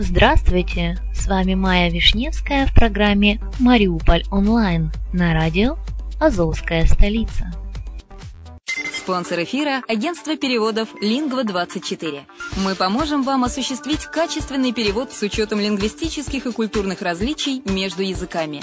Здравствуйте! С вами Майя Вишневская в программе «Мариуполь онлайн» на радио «Азовская столица». Спонсор эфира – агентство переводов «Лингва24». Мы поможем вам осуществить качественный перевод с учетом лингвистических и культурных различий между языками.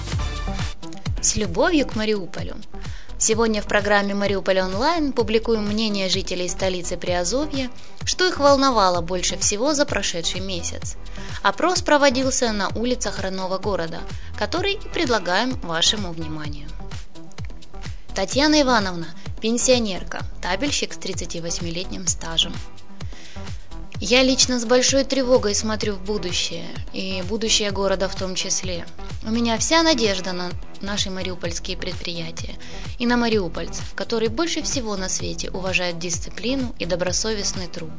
С любовью к Мариуполю. Сегодня в программе «Мариуполь онлайн» публикуем мнение жителей столицы Приазовья, что их волновало больше всего за прошедший месяц. Опрос проводился на улицах родного города, который предлагаем вашему вниманию. Татьяна Ивановна Пенсионерка, табельщик с 38-летним стажем. Я лично с большой тревогой смотрю в будущее, и будущее города в том числе. У меня вся надежда на наши мариупольские предприятия и на мариупольцев, которые больше всего на свете уважают дисциплину и добросовестный труд.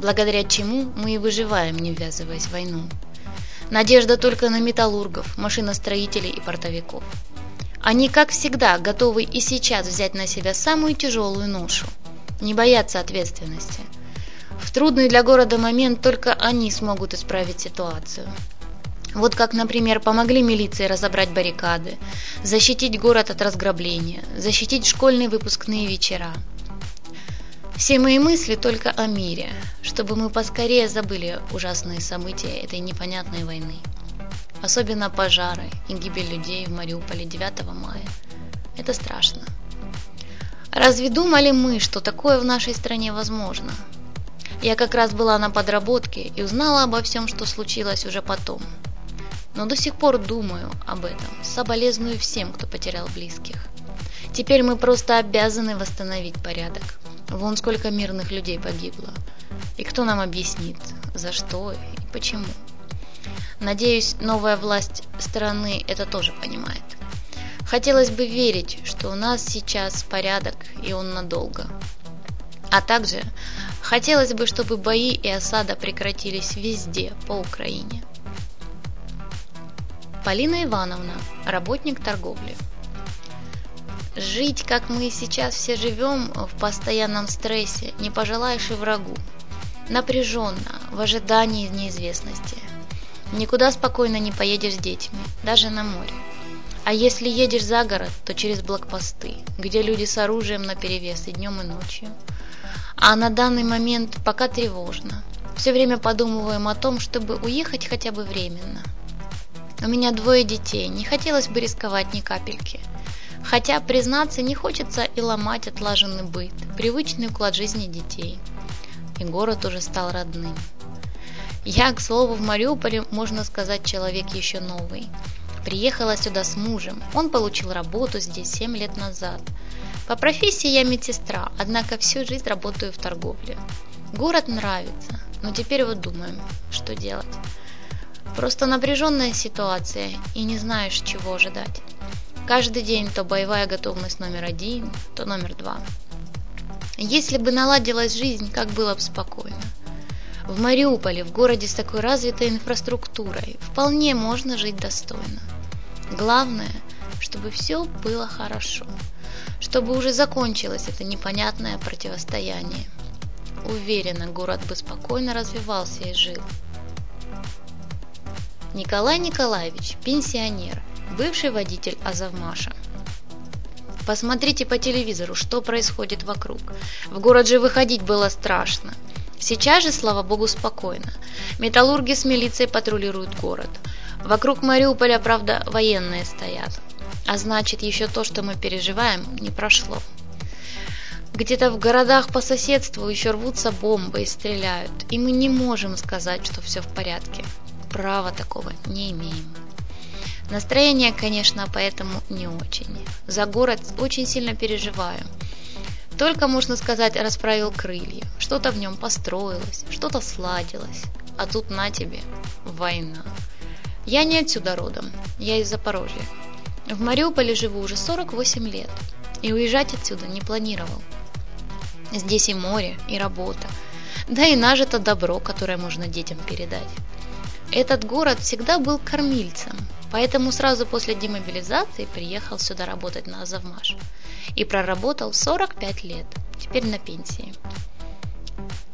Благодаря чему мы и выживаем, не ввязываясь в войну. Надежда только на металлургов, машиностроителей и портовиков. Они, как всегда, готовы и сейчас взять на себя самую тяжелую ношу, не боятся ответственности. В трудный для города момент только они смогут исправить ситуацию. Вот как, например, помогли милиции разобрать баррикады, защитить город от разграбления, защитить школьные выпускные вечера. Все мои мысли только о мире, чтобы мы поскорее забыли ужасные события этой непонятной войны особенно пожары и гибель людей в Мариуполе 9 мая. Это страшно. Разве думали мы, что такое в нашей стране возможно? Я как раз была на подработке и узнала обо всем, что случилось уже потом. Но до сих пор думаю об этом, соболезную всем, кто потерял близких. Теперь мы просто обязаны восстановить порядок. Вон сколько мирных людей погибло. И кто нам объяснит, за что и почему? Надеюсь, новая власть страны это тоже понимает. Хотелось бы верить, что у нас сейчас порядок и он надолго. А также хотелось бы, чтобы бои и осада прекратились везде по Украине. Полина Ивановна, работник торговли. Жить, как мы сейчас все живем, в постоянном стрессе, не пожелаешь и врагу. Напряженно, в ожидании неизвестности. Никуда спокойно не поедешь с детьми, даже на море. А если едешь за город, то через блокпосты, где люди с оружием наперевес и днем, и ночью. А на данный момент пока тревожно. Все время подумываем о том, чтобы уехать хотя бы временно. У меня двое детей, не хотелось бы рисковать ни капельки. Хотя, признаться, не хочется и ломать отлаженный быт, привычный уклад жизни детей. И город уже стал родным. Я, к слову, в Мариуполе, можно сказать, человек еще новый. Приехала сюда с мужем. Он получил работу здесь 7 лет назад. По профессии я медсестра, однако всю жизнь работаю в торговле. Город нравится, но теперь вот думаем, что делать. Просто напряженная ситуация и не знаешь, чего ожидать. Каждый день то боевая готовность номер один, то номер два. Если бы наладилась жизнь, как было бы спокойно. В Мариуполе, в городе с такой развитой инфраструктурой, вполне можно жить достойно. Главное, чтобы все было хорошо, чтобы уже закончилось это непонятное противостояние. Уверена, город бы спокойно развивался и жил. Николай Николаевич, пенсионер, бывший водитель Азовмаша. Посмотрите по телевизору, что происходит вокруг. В город же выходить было страшно. Сейчас же, слава богу, спокойно. Металлурги с милицией патрулируют город. Вокруг Мариуполя, правда, военные стоят. А значит, еще то, что мы переживаем, не прошло. Где-то в городах по соседству еще рвутся бомбы и стреляют, и мы не можем сказать, что все в порядке. Права такого не имеем. Настроение, конечно, поэтому не очень. За город очень сильно переживаю. Только, можно сказать, расправил крылья. Что-то в нем построилось, что-то сладилось. А тут на тебе. война. Я не отсюда родом, я из Запорожья. В Мариуполе живу уже 48 лет и уезжать отсюда не планировал. Здесь и море, и работа, да и нажито добро, которое можно детям передать. Этот город всегда был кормильцем, поэтому сразу после демобилизации приехал сюда работать на Азовмаш. И проработал 45 лет, теперь на пенсии.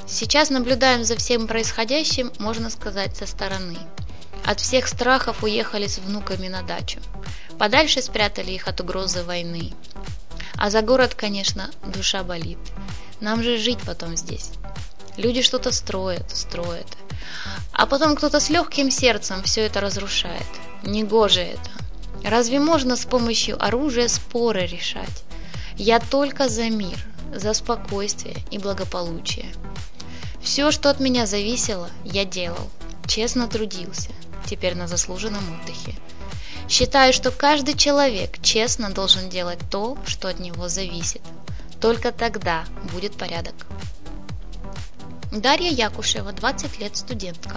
Сейчас наблюдаем за всем происходящим, можно сказать, со стороны. От всех страхов уехали с внуками на дачу. Подальше спрятали их от угрозы войны. А за город, конечно, душа болит. Нам же жить потом здесь. Люди что-то строят, строят. А потом кто-то с легким сердцем все это разрушает. Негоже это. Разве можно с помощью оружия споры решать? Я только за мир, за спокойствие и благополучие. Все, что от меня зависело, я делал. Честно трудился. Теперь на заслуженном отдыхе. Считаю, что каждый человек честно должен делать то, что от него зависит. Только тогда будет порядок. Дарья Якушева, 20 лет, студентка.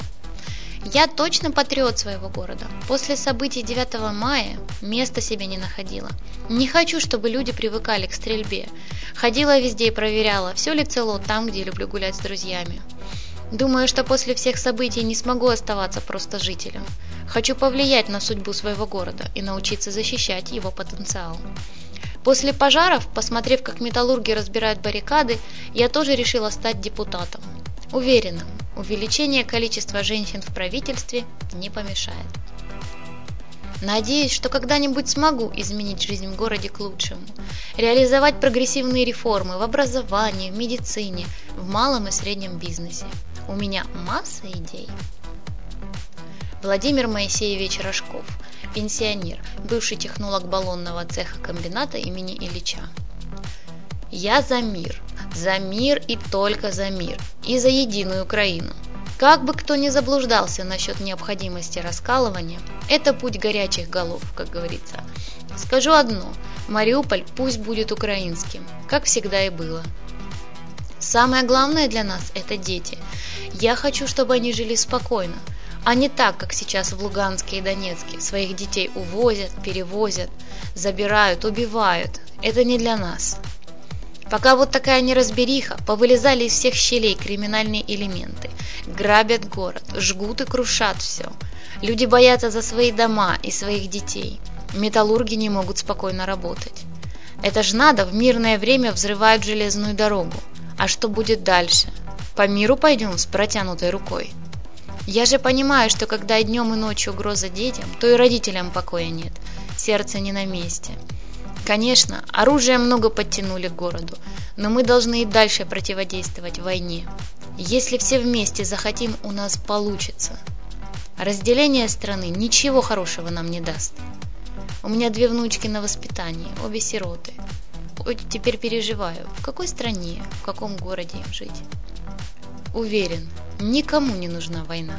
Я точно патриот своего города. После событий 9 мая места себе не находила. Не хочу, чтобы люди привыкали к стрельбе. Ходила везде и проверяла, все ли цело там, где люблю гулять с друзьями. Думаю, что после всех событий не смогу оставаться просто жителем. Хочу повлиять на судьбу своего города и научиться защищать его потенциал. После пожаров, посмотрев, как металлурги разбирают баррикады, я тоже решила стать депутатом. Уверена, увеличение количества женщин в правительстве не помешает. Надеюсь, что когда-нибудь смогу изменить жизнь в городе к лучшему, реализовать прогрессивные реформы в образовании, в медицине, в малом и среднем бизнесе. У меня масса идей. Владимир Моисеевич Рожков, пенсионер, бывший технолог баллонного цеха комбината имени Ильича. Я за мир, за мир и только за мир, и за единую Украину. Как бы кто ни заблуждался насчет необходимости раскалывания, это путь горячих голов, как говорится. Скажу одно, Мариуполь пусть будет украинским, как всегда и было. Самое главное для нас – это дети. Я хочу, чтобы они жили спокойно, а не так, как сейчас в Луганске и Донецке. Своих детей увозят, перевозят, забирают, убивают. Это не для нас. Пока вот такая неразбериха, повылезали из всех щелей криминальные элементы. Грабят город, жгут и крушат все. Люди боятся за свои дома и своих детей. Металлурги не могут спокойно работать. Это ж надо, в мирное время взрывают железную дорогу. А что будет дальше? По миру пойдем с протянутой рукой. Я же понимаю, что когда днем и ночью угроза детям, то и родителям покоя нет. Сердце не на месте. Конечно, оружие много подтянули к городу, но мы должны и дальше противодействовать войне. Если все вместе захотим, у нас получится. Разделение страны ничего хорошего нам не даст. У меня две внучки на воспитании, обе сироты. Теперь переживаю, в какой стране, в каком городе им жить. Уверен, никому не нужна война.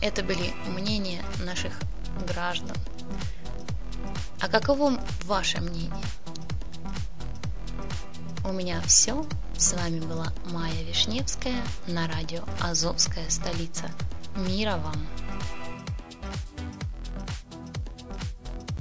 Это были мнения наших граждан. А каково ваше мнение? У меня все. С вами была Майя Вишневская на радио «Азовская столица». Мира вам!